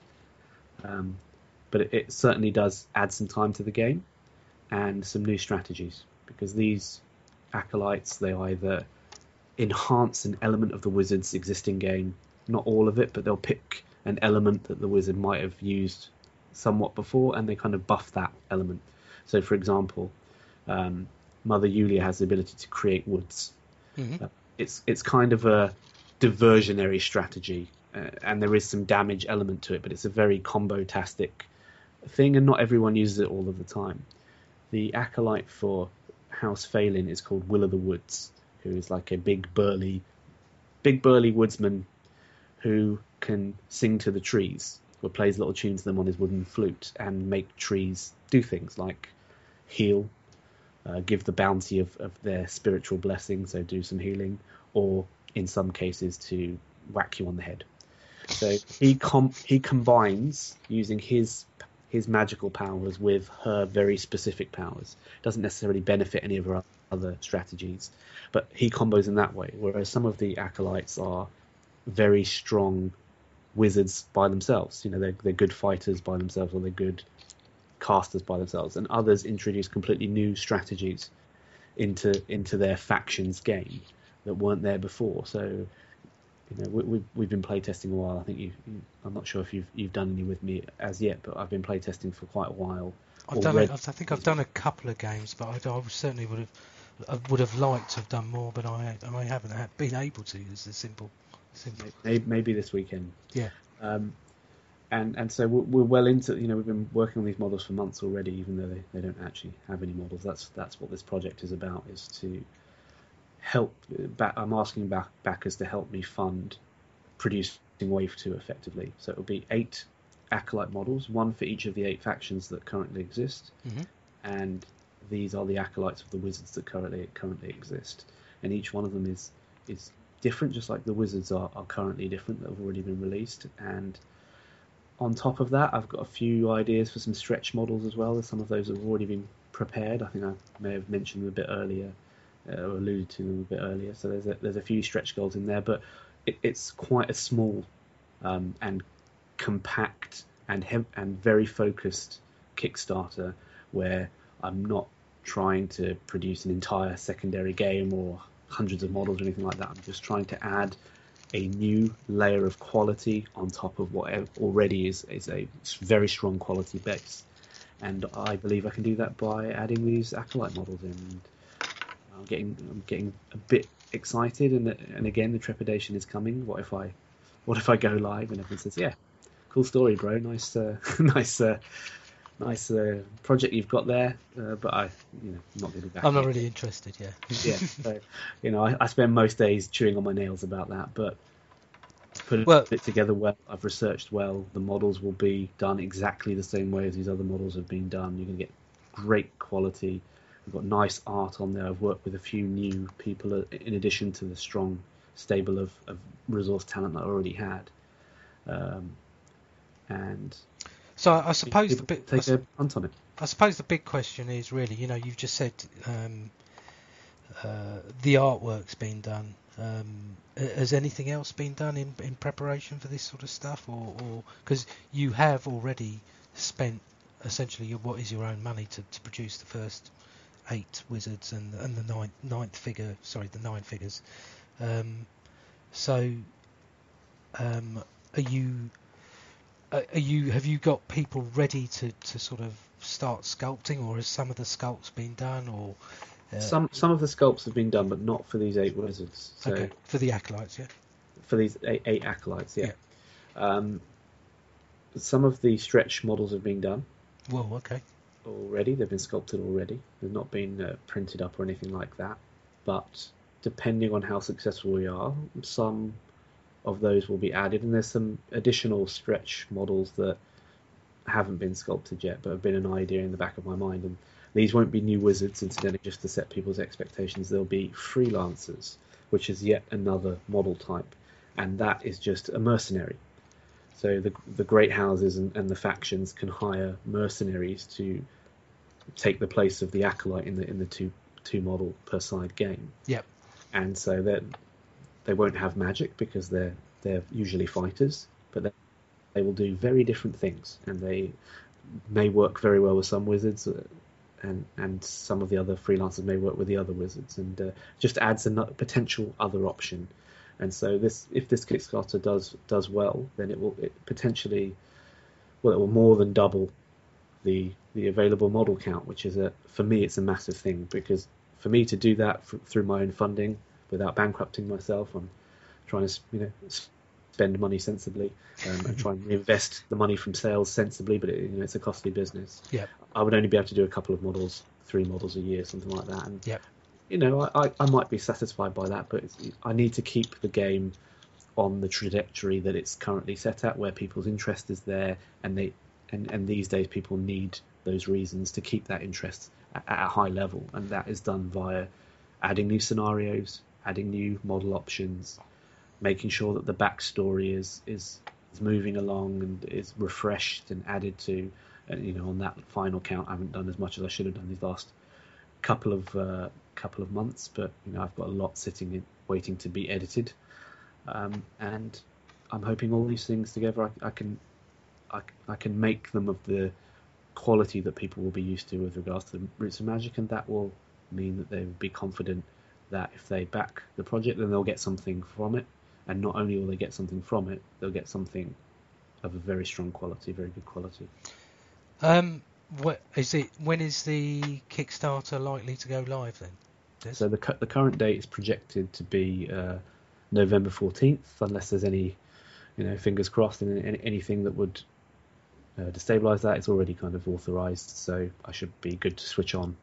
um, but it, it certainly does add some time to the game and some new strategies because these acolytes they either enhance an element of the wizard's existing game, not all of it, but they'll pick an element that the wizard might have used somewhat before, and they kind of buff that element. So, for example, um, Mother Yulia has the ability to create woods. hmm It's it's kind of a diversionary strategy, uh, and there is some damage element to it, but it's a very combo-tastic thing, and not everyone uses it all of the time. The acolyte for House Phelan is called Will of the Woods, who is like a big burly big burly woodsman who can sing to the trees or plays little tunes to them on his wooden flute and make trees do things like heal, uh, give the bounty of, of their spiritual blessing, so do some healing, or in some cases to whack you on the head. So he com- he combines using his his magical powers with her very specific powers. Doesn't necessarily benefit any of her other strategies, but he combos in that way. Whereas some of the acolytes are very strong wizards by themselves. You know, they're they're good fighters by themselves, or they're good casters by themselves, and others introduce completely new strategies into into their factions game that weren't there before. So, you know, we, we've we've been playtesting a while. I think you, you, I'm not sure if you've you've done any with me as yet, but I've been playtesting for quite a while. I've done it. I think I've done a couple of games, but I, I certainly would have I would have liked to have done more, but I I haven't been able to. It's a simple, simple. Maybe, maybe this weekend. Yeah. Um, and and so we're, we're, well into you know we've been working on these models for months already, even though they, they don't actually have any models. That's that's what this project is about is to help. Back, I'm asking back, backers to help me fund producing Wave Two effectively. So it'll be eight acolyte models, one for each of the eight factions that currently exist, mm-hmm. and these are the acolytes of the wizards that currently currently exist, and each one of them is is different, just like the wizards are, are currently different that have already been released, and on top of that, I've got a few ideas for some stretch models as well. Some of those have already been prepared. I think I may have mentioned them a bit earlier, uh, or alluded to them a bit earlier. So there's a, there's a few stretch goals in there, but it, it's quite a small um, and compact and and very focused Kickstarter where I'm not trying to produce an entire secondary game or hundreds of models or anything like that. I'm just trying to add a new layer of quality on top of what already is, is a very strong quality base. And I believe I can do that by adding these acolyte models in. I'm getting I'm getting a bit excited, and and again the trepidation is coming. What if I what if I go live and everyone says, "Yeah, cool story, bro. Nice, uh, (laughs) nice, uh, nice uh, project you've got there." Uh, but I, you know, I'm not be back. I'm not really interested. Yeah. yeah. (laughs) So, you know, I, I, spend most days chewing on my nails about that, but put well, it together well. I've researched well. The models will be done exactly the same way as these other models have been done. You're going to get great quality. We've got nice art on there. I've worked with a few new people uh, in addition to the strong stable of, of resource talent that I already had. Um, and so I, suppose the big take a punt on it. I suppose the big question is really, you know, you've just said um, uh, the artwork's been done. Um, has anything else been done in, in preparation for this sort of stuff, or because you have already spent essentially your, what is your own money to, to produce the first eight wizards and and the ninth, ninth figure, sorry, the nine figures. Um, so, um, are you are you have you got people ready to, to sort of start sculpting, or has some of the sculpts been done, or uh, some some of the sculpts have been done, but not for these eight wizards. So okay, for the acolytes, yeah. For these eight, eight acolytes, yeah. yeah. Um, some of the stretch models have been done. Well, okay. Already, they've been sculpted already. They've not been uh, printed up or anything like that. But depending on how successful we are, some of those will be added, and there's some additional stretch models that haven't been sculpted yet, but have been an idea in the back of my mind. And these won't be new wizards, incidentally, just to set people's expectations. They'll be freelancers, which is yet another model type, and that is just a mercenary. So the the great houses and, and the factions can hire mercenaries to take the place of the acolyte in the in the two two model per side game. Yep. And so that they won't have magic because they're they're usually fighters, but they, they will do very different things, and they may work very well with some wizards, uh, and and some of the other freelancers may work with the other wizards, and uh, just adds a potential other option. And so this, if this Kickstarter does does well, then it will it potentially, well, it will more than double the the available model count, which is a for me it's a massive thing because for me to do that through my own funding without bankrupting myself, I'm trying to you know spend money sensibly um, and try and (laughs) reinvest the money from sales sensibly, but it, you know, it's a costly business. Yeah. I would only be able to do a couple of models, three models a year, something like that. And yep. you know, I, I might be satisfied by that, but I need to keep the game on the trajectory that it's currently set at, where people's interest is there, and they and, and these days people need those reasons to keep that interest at, at a high level, and that is done via adding new scenarios, adding new model options, making sure that the backstory is is, is moving along and is refreshed and added to. And you know, on that final count, I haven't done as much as I should have done these last couple of uh, couple of months, but you know, I've got a lot sitting in, waiting to be edited, um, and I'm hoping all these things together, I, I can I, I can make them of the quality that people will be used to with regards to the Roots of Magic, and that will mean that they will be confident that if they back the project, then they'll get something from it. And not only will they get something from it, they'll get something of a very strong quality, very good quality. Um, what is it? When is the Kickstarter likely to go live then? So the cu- the current date is projected to be uh, November fourteenth, unless there's any, you know, fingers crossed, and any, anything that would uh, destabilize that. It's already kind of authorized, so I should be good to switch on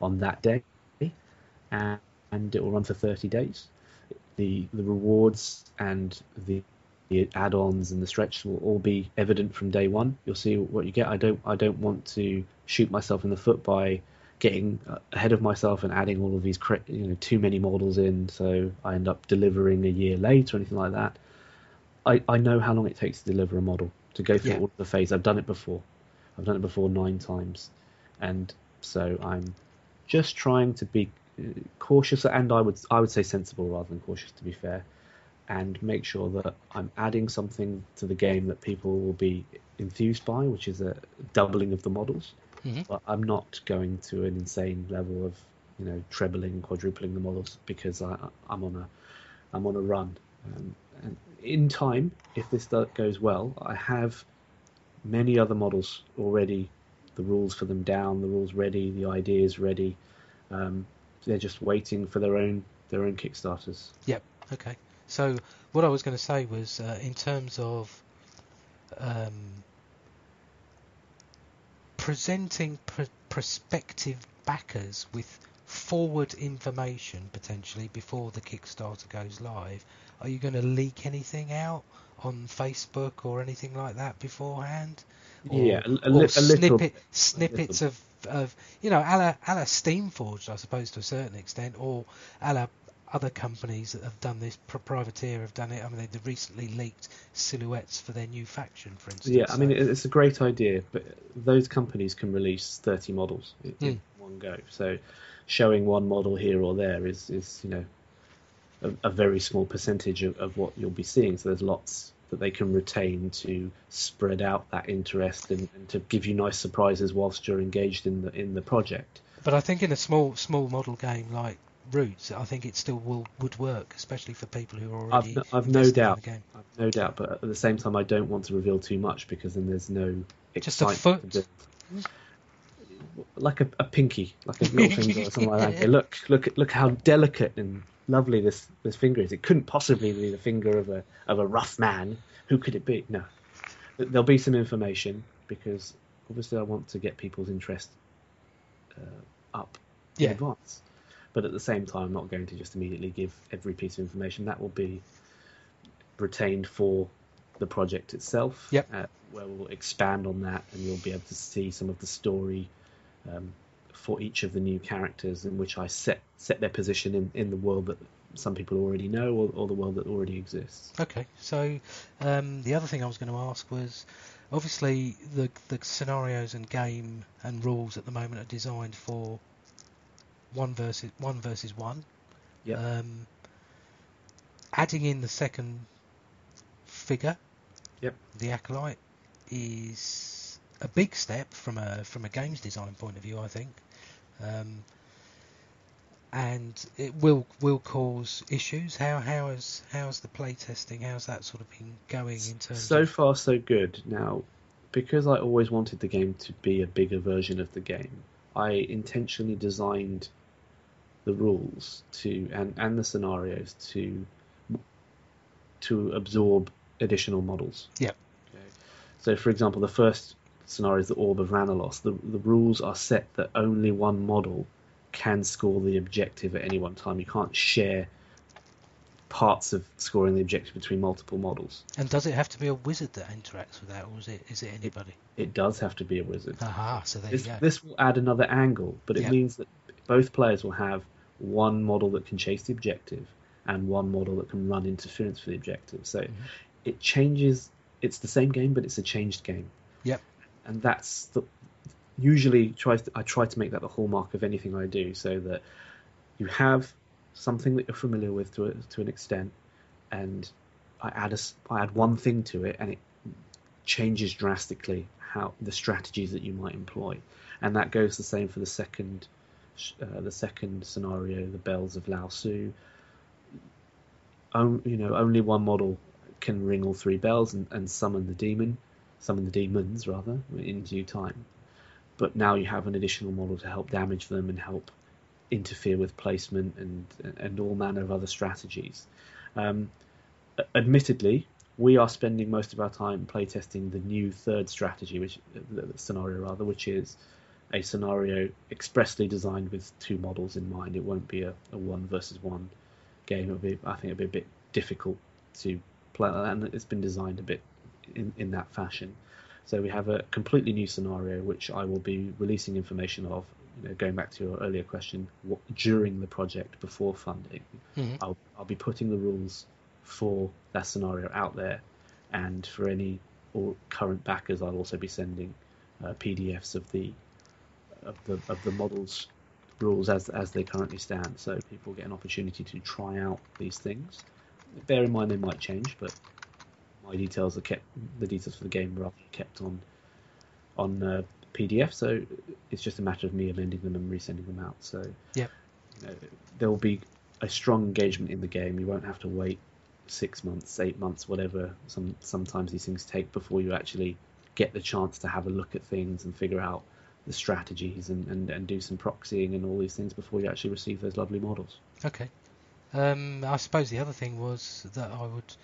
on that day, and, and it will run for 30 days. The the rewards and the, the add-ons and the stretch will all be evident from day one. You'll see what you get. I don't I don't want to shoot myself in the foot by getting ahead of myself and adding all of these you know too many models in, so I end up delivering a year late or anything like that. I, I know how long it takes to deliver a model to go through Yeah. all of the phase. I've done it before. I've done it before nine times, and so I'm just trying to be cautious and I would I would say sensible rather than cautious to be fair, and make sure that I'm adding something to the game that people will be enthused by, which is a doubling of the models. Mhm. But I'm not going to an insane level of you know trebling, quadrupling the models because I, I'm on a I'm on a run. Um, and in time, if this goes well, I have many other models already. The rules for them down, the rules ready, the ideas ready. Um, they're just waiting for their own their own kickstarters. Yep. Okay. So what I was going to say was, uh, in terms of um, presenting pr- prospective backers with forward information potentially before the Kickstarter goes live, are you going to leak anything out on Facebook or anything like that beforehand? Yeah, a, a, or li- a little. snippet, snippets of, of you know, a la, a la Steamforged, I suppose, to a certain extent, or a la other companies that have done this, Pri- Privateer have done it. I mean, they- they've recently leaked silhouettes for their new faction, for instance. Yeah, I mean it's a great idea, but those companies can release 30 models in, in hmm. one go. So showing one model here or there is, is you know, a, a very small percentage of, of what you'll be seeing. So there's lots that they can retain to spread out that interest and, and to give you nice surprises whilst you're engaged in the in the project. But I think in a small small model game like Roots, I think it still will would work, especially for people who are already. I've, no- I've no doubt, the game. I've no doubt, but at the same time, I don't want to reveal too much because then there's no Just a foot? like a, a pinky, like a (laughs) middle finger or something like that. Look, look, look how delicate and lovely this, this finger is. It couldn't possibly be the finger of a of a rough man. Who could it be? No, there'll be some information because obviously I want to get people's interest uh, up in advance. But at the same time, I'm not going to just immediately give every piece of information. That will be retained for the project itself. Yep. Uh, where we'll expand on that, and you'll be able to see some of the story um, for each of the new characters, in which I set set their position in, in the world that some people already know, or, or the world that already exists. Okay, so um, the other thing I was going to ask was, obviously the the scenarios and game and rules at the moment are designed for one versus one versus one. Yep. Um, adding in the second figure, Yep. the acolyte, is a big step from a from a games design point of view, I think. Um, and it will will cause issues. How how is how's the play testing? How's that sort of been going in terms So of far, so good. Now, because I always wanted the game to be a bigger version of the game, I intentionally designed the rules to and, and the scenarios to to absorb additional models. Yep. Okay. So, for example, the first scenario is the Orb of Ranalos. The the rules are set that only one model can score the objective at any one time. You can't share parts of scoring the objective between multiple models. And does it have to be a wizard that interacts with that, or is it is it anybody? It does have to be a wizard. Aha, so there This, you go. this will add another angle, but it Yeah. means that both players will have one model that can chase the objective and one model that can run interference for the objective. So Mm-hmm. it changes. It's the same game, but it's a changed game. Yep. And that's the usually tries. To, I try to make that the hallmark of anything I do, so that you have something that you're familiar with to a, to an extent, and I add a I add one thing to it, and it changes drastically how the strategies that you might employ, and that goes the same for the second, uh, the second scenario, the bells of Lao Su. Um, you know, only one model can ring all three bells and, and summon the demon, summon the demons rather, in due time. But now you have an additional model to help damage them and help interfere with placement and and all manner of other strategies. Um, admittedly, we are spending most of our time playtesting the new third strategy, which scenario rather, which is a scenario expressly designed with two models in mind. It won't be a, a one versus one game. It'll be, I think, it'll be a bit difficult to play, and it's been designed a bit in, in that fashion. So we have a completely new scenario, which I will be releasing information of. You know, going back to your earlier question, what, during the project before funding, Mhm. I'll, I'll be putting the rules for that scenario out there, and for any or current backers, I'll also be sending uh, PDFs of the of the of the models rules as as they currently stand, so people get an opportunity to try out these things. Bear in mind they might change, but my details are kept. The details for the game are kept on on uh, PDF, so it's just a matter of me amending them and resending them out. So Yep. you know, there will be a strong engagement in the game. You won't have to wait six months, eight months, whatever. Some sometimes these things take before you actually get the chance to have a look at things and figure out the strategies and, and, and do some proxying and all these things before you actually receive those lovely models. Okay. Um, I suppose the other thing was that I would.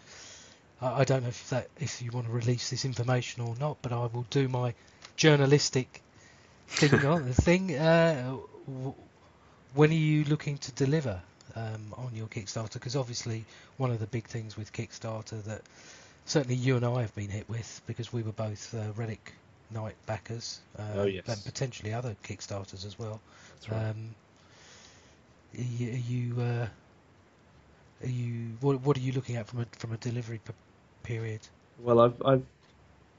I I don't know if that if you want to release this information or not, but I will do my journalistic thing on the (laughs) thing. Uh, w- when are you looking to deliver um, on your Kickstarter? Because obviously one of the big things with Kickstarter that certainly you and I have been hit with because we were both uh, Relic Knight backers, uh, Oh, yes. and potentially other Kickstarters as well. Right. Um, are you, are you, uh, are you what, what are you looking at from a from a delivery p- period? Well, I've I've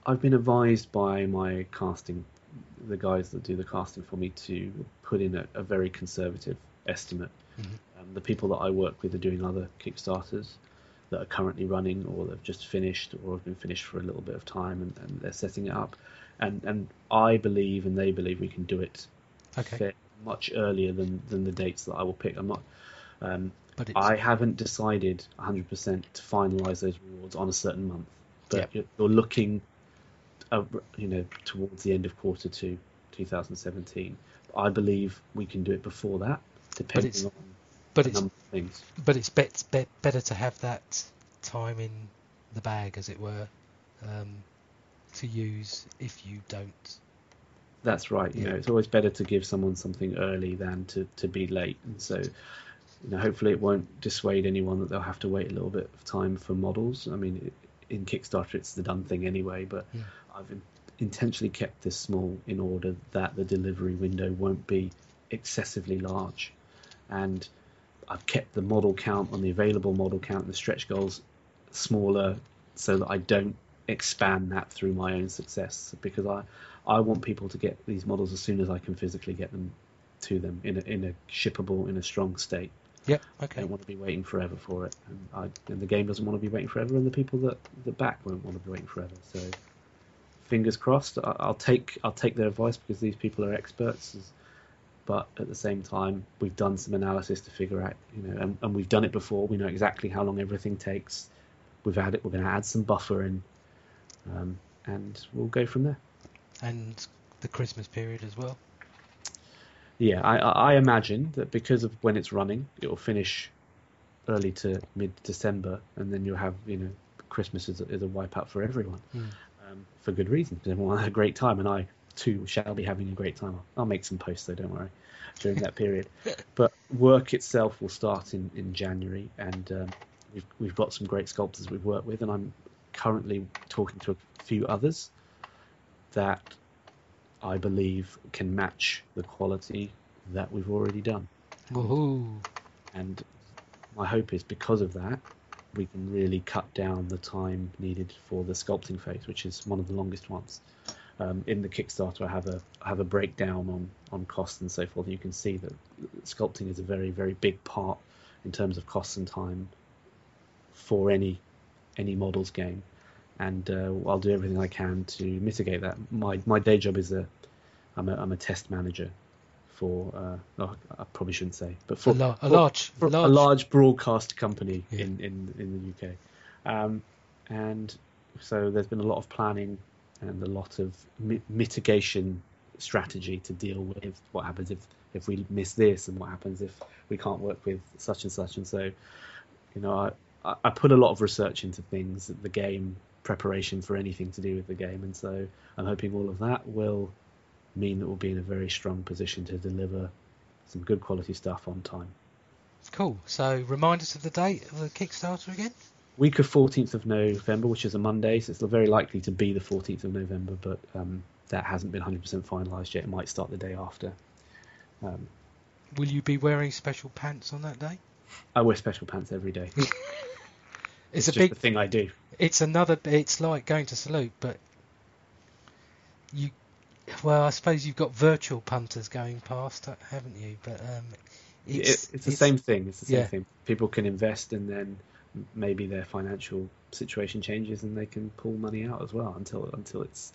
I've been advised by my casting, the guys that do the casting for me, to put in a, a very conservative estimate. Mhm. Um, the people that I work with are doing other Kickstarters that are currently running, or they've just finished, or have been finished for a little bit of time, and, and they're setting it up. And and I believe, and they believe, we can do it Okay, much earlier than than the dates that I will pick. I'm not. Um, but I haven't decided 100% to finalise those rewards on a certain month, but Yeah. you're, you're looking, uh, you know, towards the end of quarter two, 2017. I believe we can do it before that, depending it's- on but a it's number of things. but it's bet, bet, better to have that time in the bag, as it were, um, to use if you don't. That's right. You Yeah. know, it's always better to give someone something early than to, to be late. And so, you know, hopefully it won't dissuade anyone that they'll have to wait a little bit of time for models. I mean, in Kickstarter, it's the done thing anyway, but Yeah. I've in- intentionally kept this small in order that the delivery window won't be excessively large. And I've kept the model count on the available model count and the stretch goals smaller so that I don't expand that through my own success because I, I want people to get these models as soon as I can physically get them to them in a, in a shippable, in a strong state. Yep. I Okay. don't want to be waiting forever for it, and, I, and the game doesn't want to be waiting forever, and the people that that back won't want to be waiting forever. So, fingers crossed. I, I'll take I'll take their advice because these people are experts. But at the same time, we've done some analysis to figure out, you know, and, and we've done it before. We know exactly how long everything takes. We've added, we're going to add some buffer in, um, and we'll go from there. And the Christmas period as well. Yeah, I, I imagine that because of when it's running, it will finish early to mid December, and then you'll have you know Christmas is a, is a wipeout for everyone, Hmm. um, for good reason. Everyone had a great time, and I too shall be having a great time. I'll make some posts though, don't worry, during that period. (laughs) But work itself will start in, in January, and um, we've we've got some great sculptors we've worked with, and I'm currently talking to a few others that I believe can match the quality that we've already done. Woohoo! And my hope is because of that, we can really cut down the time needed for the sculpting phase, which is one of the longest ones. Um, in the Kickstarter, I have a I have a breakdown on on costs and so forth. You can see that sculpting is a very very big part in terms of costs and time for any any models game, and uh, I'll do everything I can to mitigate that. My my day job is a I'm a I'm a test manager for uh, oh, I probably shouldn't say, but for A, lo- a for- large, for large, a large broadcast company Yeah. in, in, in the UK. Um, and so there's been a lot of planning and a lot of mi- mitigation strategy to deal with what happens if, if we miss this and what happens if we can't work with such and such. And so, you know, I, I- I put a lot of research into things, the game preparation for anything to do with the game. And so I'm hoping all of that will mean that we'll be in a very strong position to deliver some good quality stuff on time. Cool. So remind us of the date of the Kickstarter again. week of 14th of November, which is a Monday, so it's very likely to be the 14th of November, but um, that hasn't been 100% finalised yet. It might start the day after. Um, Will you be wearing special pants on that day? I wear special pants every day. (laughs) It's, It's a just big. the thing I do. It's another. It's like going to salute, but you. Well, I suppose you've got virtual punters going past, haven't you? But um, it's, It's, it's the same thing. It's the same yeah. thing. People can invest and then maybe their financial situation changes and they can pull money out as well until until it's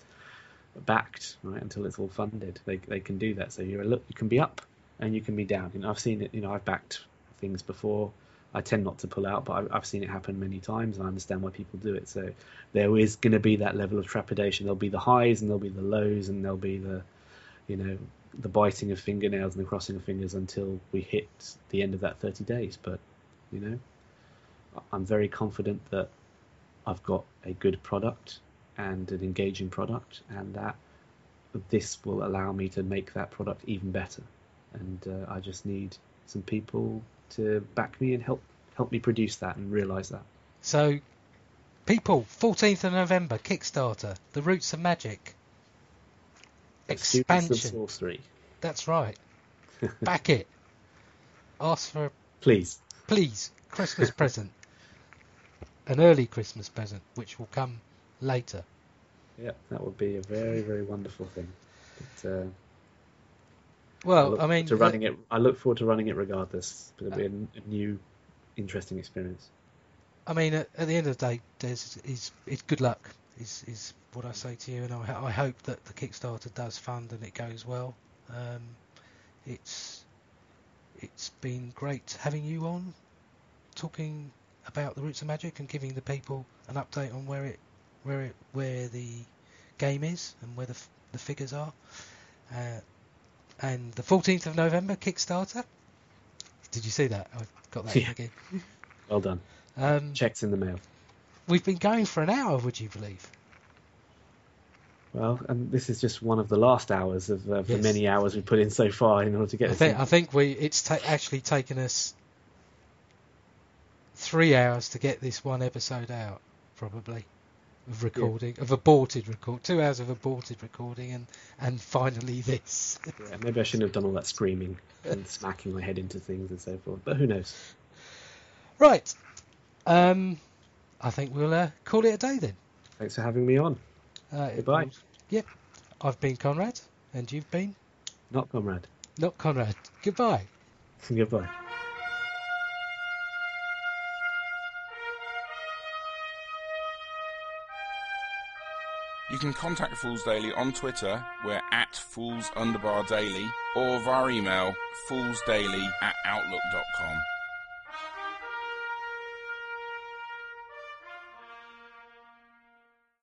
backed, right? Until it's all funded. They they can do that. So you're a look, you can be up and you can be down. You know, I've seen it. You know, I've backed things before. I tend not to pull out, but I've, seen it happen many times, and I understand why people do it. So there is going to be that level of trepidation. There'll be the highs, and there'll be the lows, and there'll be the, you know, the biting of fingernails and the crossing of fingers until we hit the end of that 30 days. But you know, I'm very confident that I've got a good product and an engaging product, and that this will allow me to make that product even better. And uh, I just need some people to back me and help help me produce that and realize that. So, people, 14th of November, Kickstarter, The Roots of Magic. Expansion. sorcery, That's right. (laughs) Back it. Ask for, a... please. please, Christmas (laughs) present. An early Christmas present, which will come later. Yeah, that would be a very very wonderful thing. But, uh, I Well, look I mean, to running it. I look forward to running it regardless. It'll be a, a new, interesting experience. I mean, at, at the end of the day, there's is it's good luck. Is is what I say to you, and I, I hope that the Kickstarter does fund and it goes well. Um, it's it's been great having you on, talking about the roots of magic and giving the people an update on where it where it where the game is and where the the figures are. Uh, and the 14th of November Kickstarter. Did you see that? I've got that Yeah. again. (laughs) Well done. Um, Checks in the mail. We've been going for an hour, would you believe? Well, and this is just one of the last hours of uh, the Yes. many hours we've put in so far in order to get I this. think. I think we it's ta- actually taken us three hours to get this one episode out, probably of recording of aborted record, two hours of aborted recording, and and finally this. Yeah, maybe I shouldn't have done all that screaming and (laughs) smacking my head into things and so forth. But who knows? right, um, I think we'll uh, call it a day then. Thanks for having me on. Uh, Goodbye. was- Yep, I've been Conrad, and you've been Not Conrad. not Conrad. Goodbye. (laughs) Goodbye. You can contact Fools Daily on Twitter, we're at Fools Underbar Daily, or via email, foolsdaily at outlook.com.